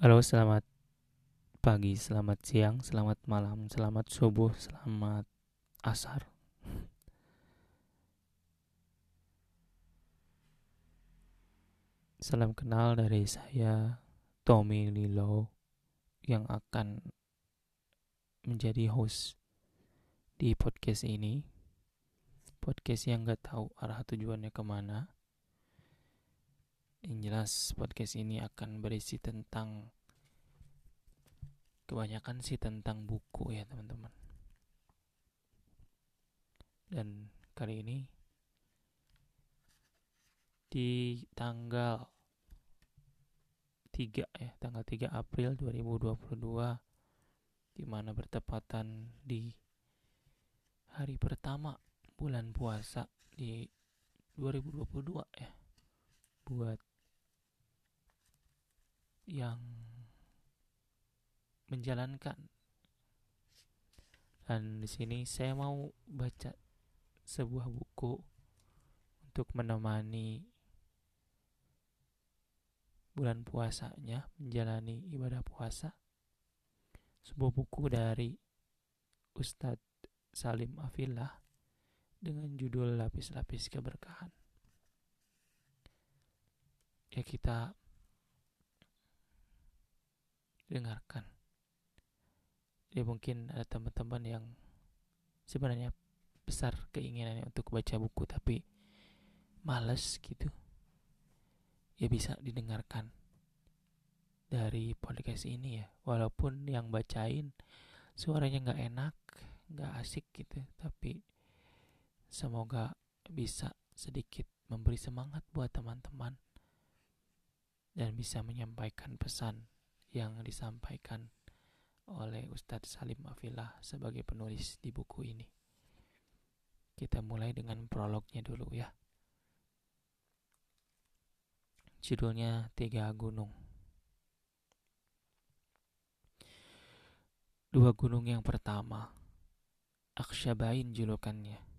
Halo, selamat pagi, selamat siang, selamat malam, selamat subuh, selamat asar. Salam kenal dari saya, Tommy Lilo, yang akan menjadi host di podcast ini. Podcast yang gak tahu arah tujuannya ke mana. Yang jelas podcast ini akan berisi tentang kebanyakan sih tentang buku ya teman-teman. Dan kali ini di tanggal 3 ya, tanggal 3 April 2022 di mana bertepatan di hari pertama bulan puasa di 2022 ya buat yang menjalankan dan di sini saya mau baca sebuah buku untuk menemani bulan puasanya menjalani ibadah puasa sebuah buku dari Ustadz Salim Afillah dengan judul lapis-lapis keberkahan. Ya kita dengarkan. Ya mungkin ada teman-teman yang sebenarnya besar keinginannya untuk baca buku tapi males gitu. Ya bisa didengarkan dari podcast ini ya. Walaupun yang bacain suaranya nggak enak, nggak asik gitu, tapi Semoga bisa sedikit memberi semangat buat teman-teman dan bisa menyampaikan pesan yang disampaikan oleh Ustadz Salim Afillah sebagai penulis di buku ini. Kita mulai dengan prolognya dulu ya. Judulnya Tiga Gunung. Dua gunung yang pertama, Aksyabain julukannya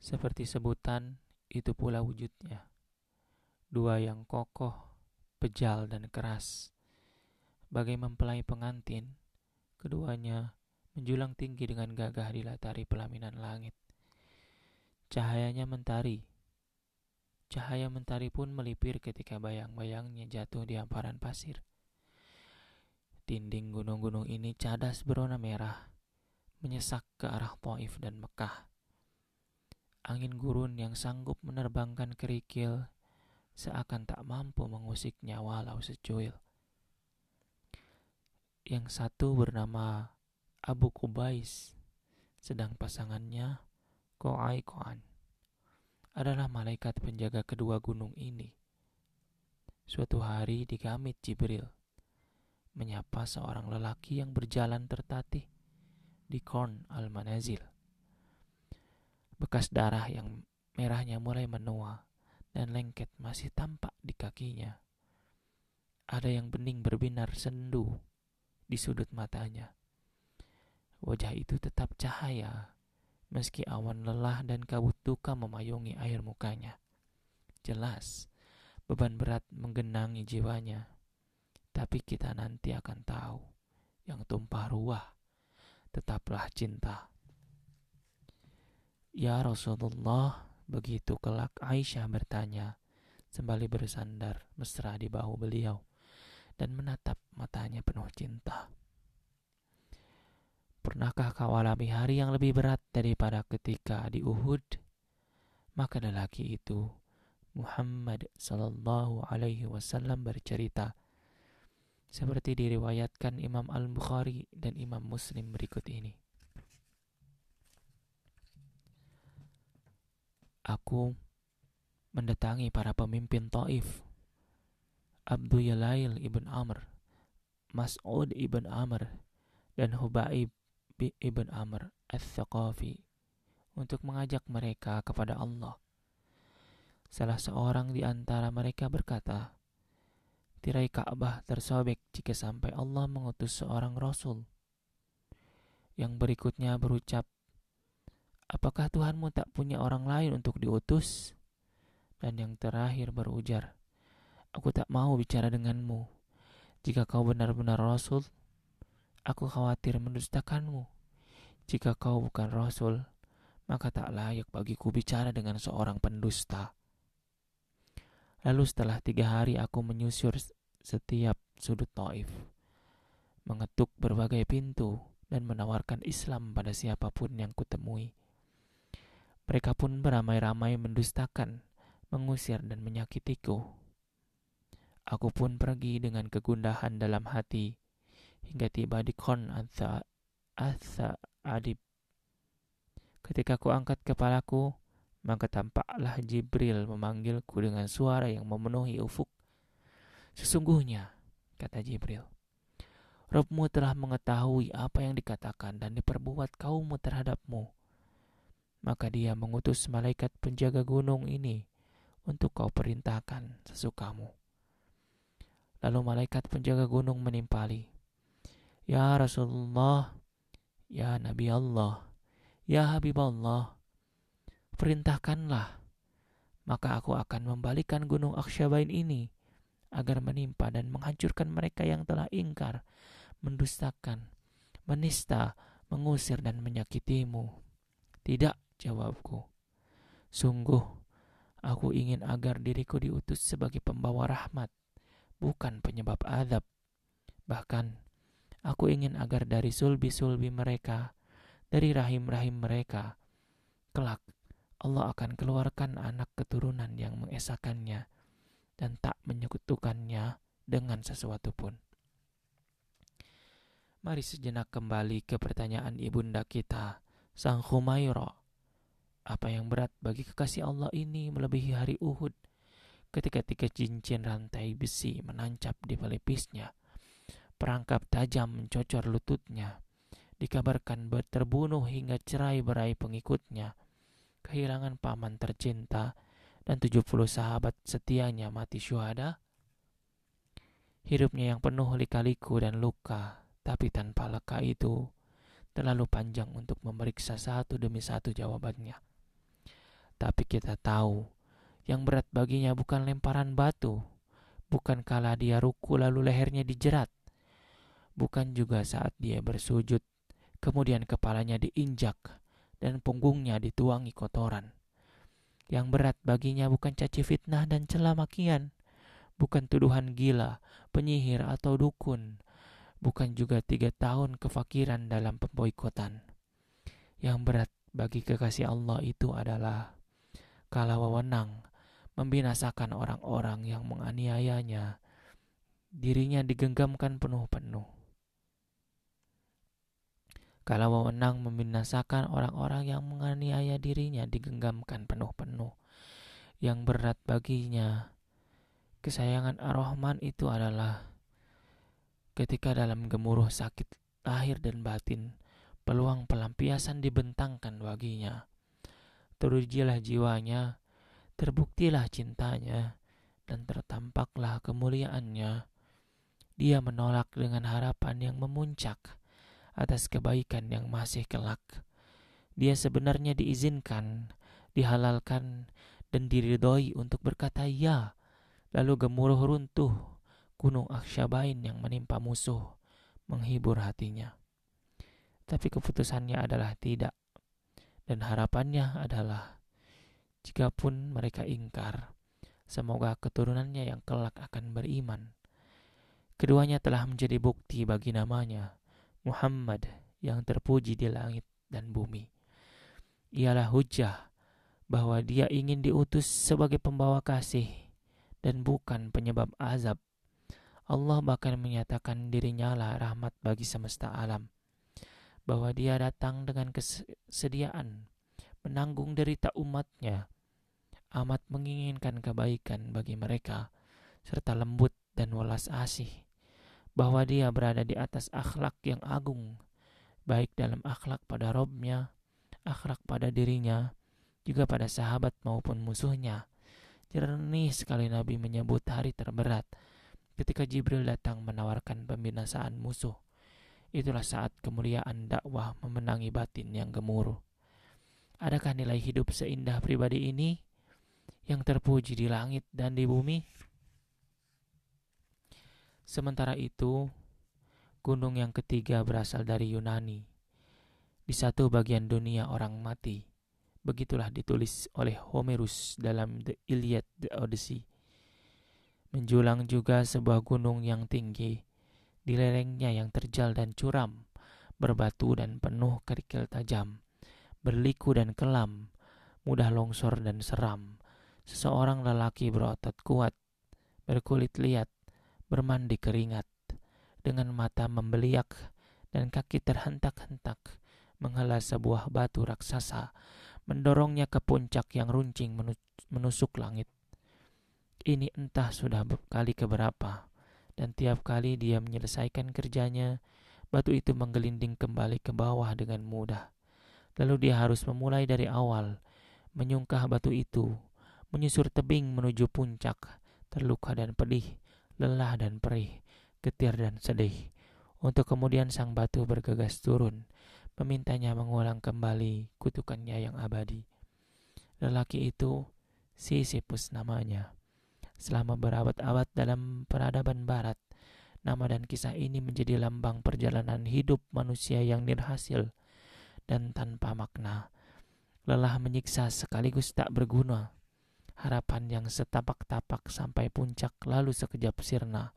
seperti sebutan, itu pula wujudnya. Dua yang kokoh, pejal, dan keras. Bagai mempelai pengantin, keduanya menjulang tinggi dengan gagah di latari pelaminan langit. Cahayanya mentari. Cahaya mentari pun melipir ketika bayang-bayangnya jatuh di hamparan pasir. Dinding gunung-gunung ini cadas berwarna merah, menyesak ke arah Taif dan Mekah Angin gurun yang sanggup menerbangkan kerikil seakan tak mampu mengusiknya walau secuil. Yang satu bernama Abu Kubais, sedang pasangannya Ko'ai Ko'an adalah malaikat penjaga kedua gunung ini. Suatu hari di Gamit Jibril menyapa seorang lelaki yang berjalan tertatih di Korn Al-Manazil. Bekas darah yang merahnya mulai menua dan lengket masih tampak di kakinya. Ada yang bening berbinar sendu di sudut matanya. Wajah itu tetap cahaya, meski awan lelah dan kabut duka memayungi air mukanya. Jelas, beban berat menggenangi jiwanya. Tapi kita nanti akan tahu, yang tumpah ruah tetaplah cinta. Ya Rasulullah, begitu kelak Aisyah bertanya, sembali bersandar mesra di bahu beliau dan menatap matanya penuh cinta. Pernahkah kau alami hari yang lebih berat daripada ketika di Uhud? Maka lelaki itu Muhammad sallallahu alaihi wasallam bercerita seperti diriwayatkan Imam Al-Bukhari dan Imam Muslim berikut ini. Aku mendatangi para pemimpin Taif. Abdul Yalail ibn Amr, Mas'ud ibn Amr, dan Hubaib ibn Amr al-Thaqafi untuk mengajak mereka kepada Allah. Salah seorang di antara mereka berkata, Tirai Ka'bah tersobek jika sampai Allah mengutus seorang Rasul. Yang berikutnya berucap, Apakah Tuhanmu tak punya orang lain untuk diutus? Dan yang terakhir berujar, Aku tak mau bicara denganmu. Jika kau benar-benar Rasul, aku khawatir mendustakanmu. Jika kau bukan Rasul, maka tak layak bagiku bicara dengan seorang pendusta. Lalu setelah tiga hari aku menyusur setiap sudut Taif, mengetuk berbagai pintu dan menawarkan Islam pada siapa pun yang kutemui. Mereka pun beramai-ramai mendustakan, mengusir dan menyakitiku. Aku pun pergi dengan kegundahan dalam hati hingga tiba di Kon Asa, Adib. Ketika ku angkat kepalaku, maka tampaklah Jibril memanggilku dengan suara yang memenuhi ufuk. Sesungguhnya, kata Jibril, Robmu telah mengetahui apa yang dikatakan dan diperbuat kaummu terhadapmu. Maka dia mengutus malaikat penjaga gunung ini untuk kau perintahkan sesukamu. Lalu malaikat penjaga gunung menimpali. Ya Rasulullah, Ya Nabi Allah, Ya Habib Allah, perintahkanlah, maka aku akan membalikan gunung Aksyabain ini agar menimpa dan menghancurkan mereka yang telah ingkar, mendustakan, menista, mengusir dan menyakitimu. Tidak, jawabku. Sungguh, aku ingin agar diriku diutus sebagai pembawa rahmat bukan penyebab azab. Bahkan, aku ingin agar dari sulbi-sulbi mereka, dari rahim-rahim mereka, kelak Allah akan keluarkan anak keturunan yang mengesakannya dan tak menyekutukannya dengan sesuatu pun. Mari sejenak kembali ke pertanyaan ibunda kita, Sang Humaira. Apa yang berat bagi kekasih Allah ini melebihi hari Uhud? Ketika tiga cincin rantai besi menancap di pelipisnya. Perangkap tajam mencocor lututnya. Dikabarkan terbunuh hingga cerai berai pengikutnya. Kehilangan paman tercinta dan 70 sahabat setianya mati syuhada. Hidupnya yang penuh lika-liku dan luka, tapi tanpa leka itu terlalu panjang untuk memeriksa satu demi satu jawabannya. Tapi kita tahu yang berat baginya bukan lemparan batu, bukan kala dia ruku lalu lehernya dijerat, bukan juga saat dia bersujud, kemudian kepalanya diinjak dan punggungnya dituangi kotoran. Yang berat baginya bukan caci fitnah dan celah makian, bukan tuduhan gila, penyihir atau dukun, bukan juga tiga tahun kefakiran dalam pemboikotan. Yang berat bagi kekasih Allah itu adalah kala wewenang membinasakan orang-orang yang menganiayanya, dirinya digenggamkan penuh-penuh. Kalau wewenang membinasakan orang-orang yang menganiaya dirinya digenggamkan penuh-penuh. Yang berat baginya, kesayangan Ar-Rahman itu adalah ketika dalam gemuruh sakit lahir dan batin, peluang pelampiasan dibentangkan baginya. Terujilah jiwanya Terbuktilah cintanya dan tertampaklah kemuliaannya. Dia menolak dengan harapan yang memuncak atas kebaikan yang masih kelak. Dia sebenarnya diizinkan, dihalalkan, dan diridhoi untuk berkata ya. Lalu gemuruh runtuh gunung Aksyabain yang menimpa musuh menghibur hatinya. Tapi keputusannya adalah tidak. Dan harapannya adalah Jikapun mereka ingkar, semoga keturunannya yang kelak akan beriman. Keduanya telah menjadi bukti bagi namanya, Muhammad yang terpuji di langit dan bumi. Ialah hujah bahwa dia ingin diutus sebagai pembawa kasih dan bukan penyebab azab. Allah bahkan menyatakan dirinya lah rahmat bagi semesta alam. Bahwa dia datang dengan kesediaan menanggung derita umatnya, amat menginginkan kebaikan bagi mereka, serta lembut dan welas asih, bahwa dia berada di atas akhlak yang agung, baik dalam akhlak pada Robnya, akhlak pada dirinya, juga pada sahabat maupun musuhnya. Jernih sekali Nabi menyebut hari terberat ketika Jibril datang menawarkan pembinasaan musuh. Itulah saat kemuliaan dakwah memenangi batin yang gemuruh. Adakah nilai hidup seindah pribadi ini yang terpuji di langit dan di bumi? Sementara itu, gunung yang ketiga berasal dari Yunani. Di satu bagian dunia orang mati. Begitulah ditulis oleh Homerus dalam The Iliad, The Odyssey. Menjulang juga sebuah gunung yang tinggi, di lerengnya yang terjal dan curam, berbatu dan penuh kerikil tajam, berliku dan kelam, mudah longsor dan seram. Seseorang lelaki berotot kuat, berkulit liat, bermandi keringat, dengan mata membeliak dan kaki terhentak-hentak, menghela sebuah batu raksasa, mendorongnya ke puncak yang runcing menusuk langit. Ini entah sudah kali keberapa, dan tiap kali dia menyelesaikan kerjanya, batu itu menggelinding kembali ke bawah dengan mudah. Lalu dia harus memulai dari awal, menyungkah batu itu, menyusur tebing menuju puncak, terluka dan pedih, lelah dan perih, getir dan sedih. Untuk kemudian sang batu bergegas turun, memintanya mengulang kembali kutukannya yang abadi. Lelaki itu Sisyphus namanya. Selama berabad-abad dalam peradaban barat, Nama dan kisah ini menjadi lambang perjalanan hidup manusia yang nirhasil dan tanpa makna. Lelah menyiksa sekaligus tak berguna. Harapan yang setapak-tapak sampai puncak lalu sekejap sirna.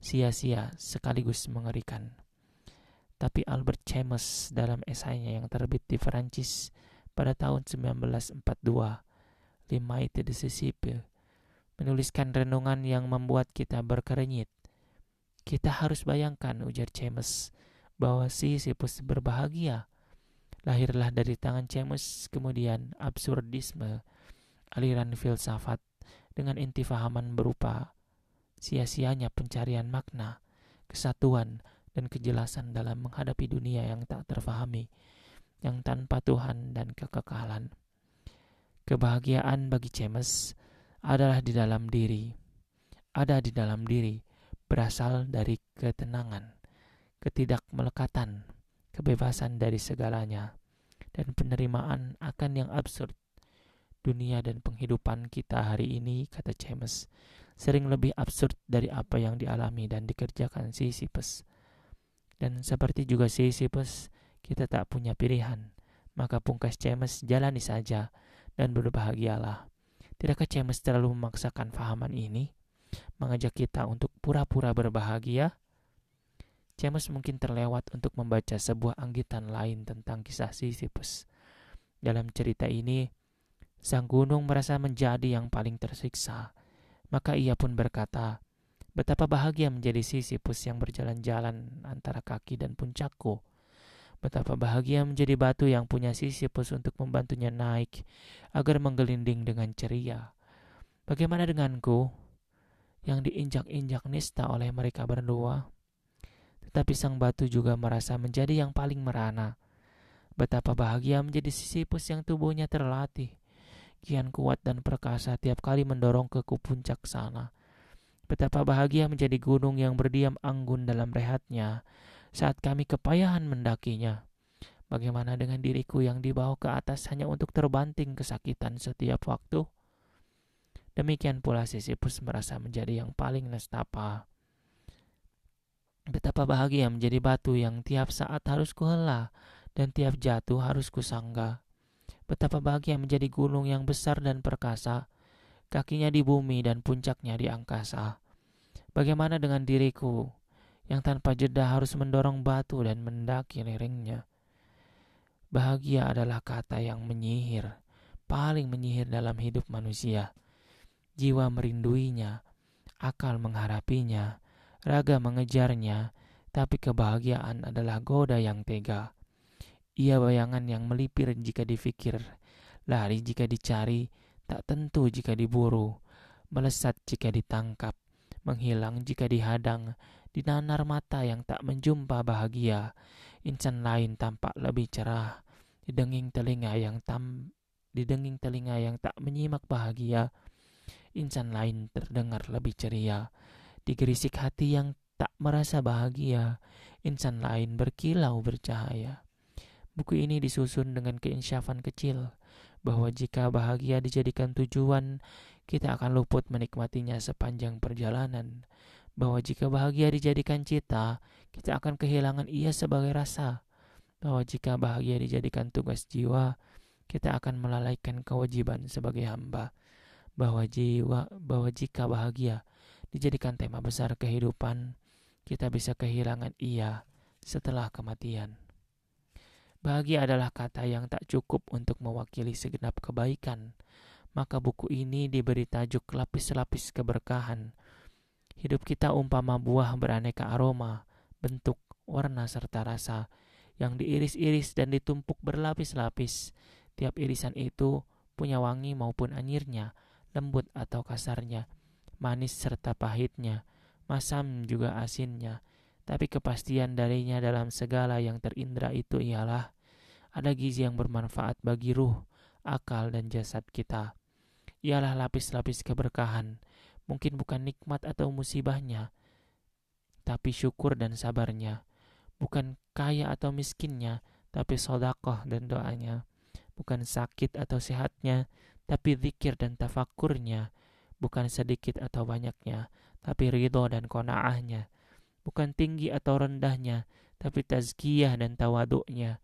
Sia-sia sekaligus mengerikan. Tapi Albert Camus dalam esainya yang terbit di Perancis pada tahun 1942, Limite de menuliskan renungan yang membuat kita berkerenyit kita harus bayangkan, ujar Cemes, bahwa Sisyphus berbahagia. Lahirlah dari tangan Cemes kemudian absurdisme, aliran filsafat dengan inti fahaman berupa sia-sianya pencarian makna, kesatuan, dan kejelasan dalam menghadapi dunia yang tak terfahami, yang tanpa Tuhan dan kekekalan. Kebahagiaan bagi Cemes adalah di dalam diri, ada di dalam diri, berasal dari ketenangan, ketidakmelekatan, kebebasan dari segalanya, dan penerimaan akan yang absurd. Dunia dan penghidupan kita hari ini, kata James, sering lebih absurd dari apa yang dialami dan dikerjakan Sisyphus. Dan seperti juga Sisyphus, kita tak punya pilihan. Maka pungkas James jalani saja dan berbahagialah. Tidakkah James terlalu memaksakan fahaman ini? mengajak kita untuk pura-pura berbahagia, James mungkin terlewat untuk membaca sebuah anggitan lain tentang kisah Sisyphus. Dalam cerita ini, sang gunung merasa menjadi yang paling tersiksa. Maka ia pun berkata, Betapa bahagia menjadi Sisyphus yang berjalan-jalan antara kaki dan puncakku. Betapa bahagia menjadi batu yang punya Sisyphus untuk membantunya naik agar menggelinding dengan ceria. Bagaimana denganku? yang diinjak-injak nista oleh mereka berdua. Tetapi sang batu juga merasa menjadi yang paling merana. Betapa bahagia menjadi Sisyphus yang tubuhnya terlatih, kian kuat dan perkasa tiap kali mendorong ke puncak sana. Betapa bahagia menjadi gunung yang berdiam anggun dalam rehatnya saat kami kepayahan mendakinya. Bagaimana dengan diriku yang dibawa ke atas hanya untuk terbanting kesakitan setiap waktu? Demikian pula Sisyphus merasa menjadi yang paling nestapa. Betapa bahagia menjadi batu yang tiap saat harus kuhela dan tiap jatuh harus kusangga. Betapa bahagia menjadi gunung yang besar dan perkasa, kakinya di bumi dan puncaknya di angkasa. Bagaimana dengan diriku yang tanpa jeda harus mendorong batu dan mendaki lerengnya? Bahagia adalah kata yang menyihir, paling menyihir dalam hidup manusia. Jiwa merinduinya, akal mengharapinya, raga mengejarnya, tapi kebahagiaan adalah goda yang tega. Ia bayangan yang melipir jika difikir, lari jika dicari, tak tentu jika diburu, melesat jika ditangkap, menghilang jika dihadang, dinanar mata yang tak menjumpa bahagia, insan lain tampak lebih cerah, didenging telinga yang tam didenging telinga yang tak menyimak bahagia, insan lain terdengar lebih ceria. Digerisik hati yang tak merasa bahagia, insan lain berkilau bercahaya. Buku ini disusun dengan keinsyafan kecil bahwa jika bahagia dijadikan tujuan, kita akan luput menikmatinya sepanjang perjalanan. bahwa jika bahagia dijadikan cita, kita akan kehilangan ia sebagai rasa. Bahwa jika bahagia dijadikan tugas jiwa, kita akan melalaikan kewajiban sebagai hamba. Bahwa jiwa, bahwa jika bahagia dijadikan tema besar kehidupan, kita bisa kehilangan ia setelah kematian. Bahagia adalah kata yang tak cukup untuk mewakili segenap kebaikan. Maka buku ini diberi tajuk lapis-lapis keberkahan Hidup kita umpama buah beraneka aroma, bentuk, warna, serta rasa yang diiris-iris dan ditumpuk berlapis-lapis. Tiap irisan itu punya wangi maupun anyirnya, lembut atau kasarnya, manis serta pahitnya, masam juga asinnya. Tapi kepastian darinya dalam segala yang terindra itu ialah ada gizi yang bermanfaat bagi ruh, akal, dan jasad kita. Ialah lapis-lapis keberkahan Mungkin bukan nikmat atau musibahnya, tapi syukur dan sabarnya. Bukan kaya atau miskinnya, tapi sodakoh dan doanya. Bukan sakit atau sehatnya, tapi zikir dan tafakurnya. Bukan sedikit atau banyaknya, tapi ridho dan konaahnya. Bukan tinggi atau rendahnya, tapi tazkiyah dan tawaduknya.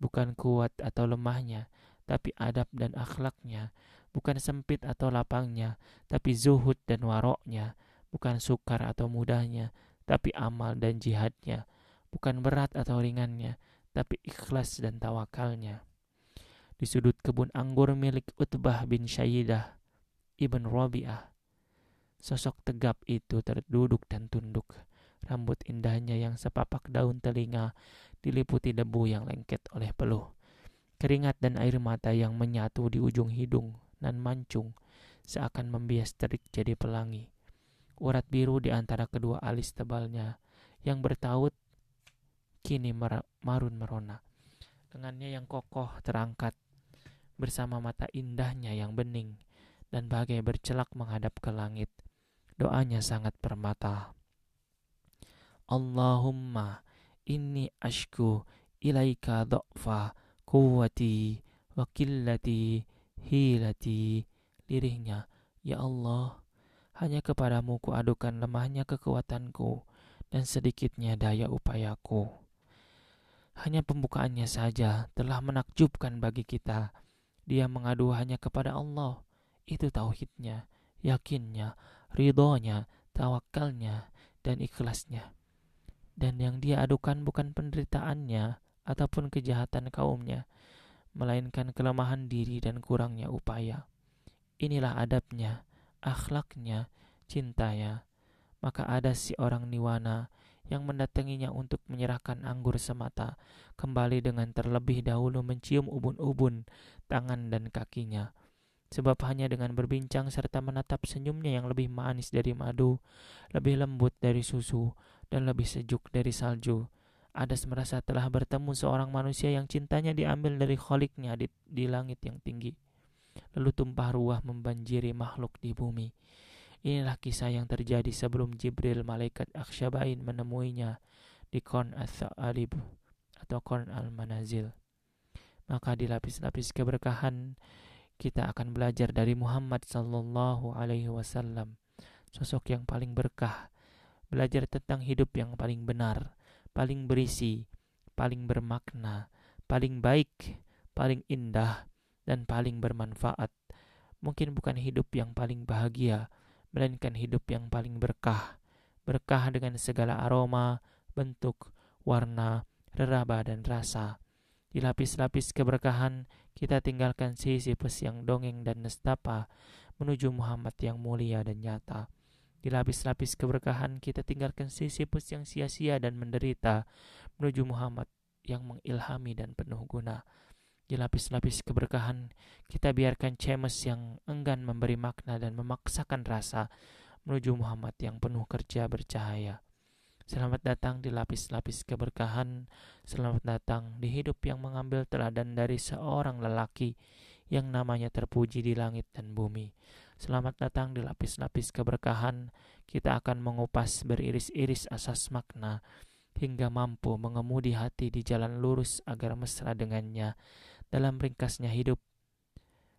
Bukan kuat atau lemahnya, tapi adab dan akhlaknya bukan sempit atau lapangnya, tapi zuhud dan waroknya, bukan sukar atau mudahnya, tapi amal dan jihadnya, bukan berat atau ringannya, tapi ikhlas dan tawakalnya. Di sudut kebun anggur milik Utbah bin Syaidah, Ibn Rabi'ah, sosok tegap itu terduduk dan tunduk, rambut indahnya yang sepapak daun telinga diliputi debu yang lengket oleh peluh. Keringat dan air mata yang menyatu di ujung hidung dan mancung seakan membias terik jadi pelangi. Urat biru di antara kedua alis tebalnya yang bertaut kini marun merona. Lengannya yang kokoh terangkat bersama mata indahnya yang bening dan bagai bercelak menghadap ke langit. Doanya sangat permata. Allahumma inni ashku ilaika dha'fa quwwati wa qillati hilati lirihnya, Ya Allah, hanya kepadamu kuadukan lemahnya kekuatanku dan sedikitnya daya upayaku. Hanya pembukaannya saja telah menakjubkan bagi kita. Dia mengadu hanya kepada Allah. Itu tauhidnya, yakinnya, ridhonya, tawakalnya, dan ikhlasnya. Dan yang dia adukan bukan penderitaannya ataupun kejahatan kaumnya, melainkan kelemahan diri dan kurangnya upaya. Inilah adabnya, akhlaknya, cintanya. Maka ada si orang niwana yang mendatanginya untuk menyerahkan anggur semata, kembali dengan terlebih dahulu mencium ubun-ubun tangan dan kakinya. Sebab hanya dengan berbincang serta menatap senyumnya yang lebih manis dari madu, lebih lembut dari susu, dan lebih sejuk dari salju, Adas merasa telah bertemu seorang manusia yang cintanya diambil dari kholiknya di, di langit yang tinggi. Lalu tumpah ruah membanjiri makhluk di bumi. Inilah kisah yang terjadi sebelum Jibril malaikat Aksyabain menemuinya di Kon Alib atau Kon Al-Manazil. Maka di lapis-lapis keberkahan kita akan belajar dari Muhammad sallallahu alaihi wasallam, sosok yang paling berkah, belajar tentang hidup yang paling benar, paling berisi, paling bermakna, paling baik, paling indah, dan paling bermanfaat. Mungkin bukan hidup yang paling bahagia, melainkan hidup yang paling berkah. Berkah dengan segala aroma, bentuk, warna, reraba, dan rasa. Di lapis-lapis keberkahan, kita tinggalkan sisi yang dongeng dan nestapa menuju Muhammad yang mulia dan nyata. Di lapis-lapis keberkahan kita tinggalkan Sisyphus yang sia-sia dan menderita menuju Muhammad yang mengilhami dan penuh guna. Di lapis-lapis keberkahan kita biarkan Cemes yang enggan memberi makna dan memaksakan rasa menuju Muhammad yang penuh kerja bercahaya. Selamat datang di lapis-lapis keberkahan. Selamat datang di hidup yang mengambil teladan dari seorang lelaki yang namanya terpuji di langit dan bumi. Selamat datang di lapis-lapis keberkahan. Kita akan mengupas beriris-iris asas makna hingga mampu mengemudi hati di jalan lurus agar mesra dengannya. Dalam ringkasnya hidup,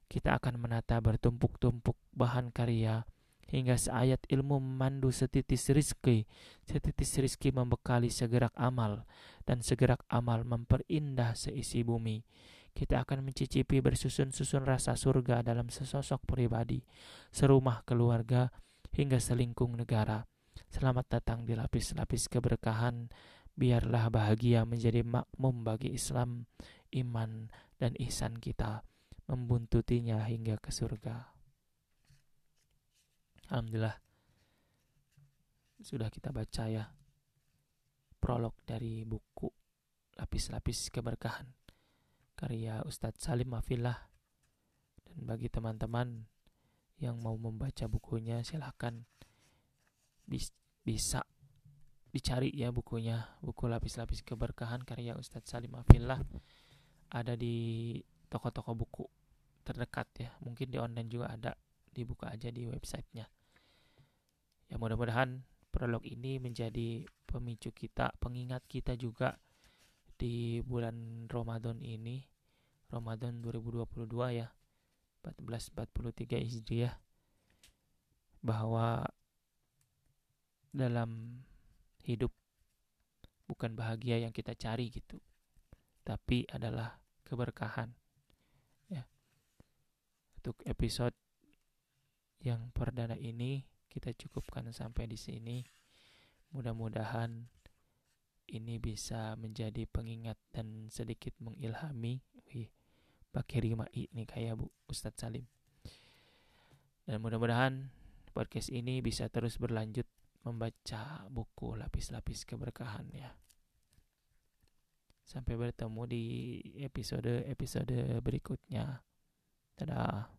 kita akan menata bertumpuk-tumpuk bahan karya hingga seayat ilmu memandu setitis rizki, setitis rizki membekali segerak amal, dan segerak amal memperindah seisi bumi. Kita akan mencicipi bersusun-susun rasa surga dalam sesosok pribadi, serumah keluarga, hingga selingkung negara. Selamat datang di lapis-lapis keberkahan. Biarlah bahagia menjadi makmum bagi Islam, iman, dan ihsan kita, membuntutinya hingga ke surga. Alhamdulillah. Sudah kita baca ya prolog dari buku Lapis-lapis keberkahan karya Ustadz Salim Afillah. Dan bagi teman-teman yang mau membaca bukunya silahkan bis bisa dicari ya bukunya buku lapis-lapis keberkahan karya Ustadz Salim Afillah. Ada di toko-toko buku terdekat ya mungkin di online juga ada dibuka aja di websitenya Ya mudah-mudahan prolog ini menjadi pemicu kita, pengingat kita juga di bulan Ramadan ini, Ramadan 2022 ya, 1443 Hijriah, bahwa dalam hidup bukan bahagia yang kita cari gitu, tapi adalah keberkahan. Ya. Untuk episode yang perdana ini kita cukupkan sampai di sini. Mudah-mudahan ini bisa menjadi pengingat dan sedikit mengilhami. Wih, pakai rima ini kayak Bu Ustadz Salim. Dan mudah-mudahan podcast ini bisa terus berlanjut membaca buku lapis-lapis keberkahan ya. Sampai bertemu di episode-episode berikutnya. Dadah.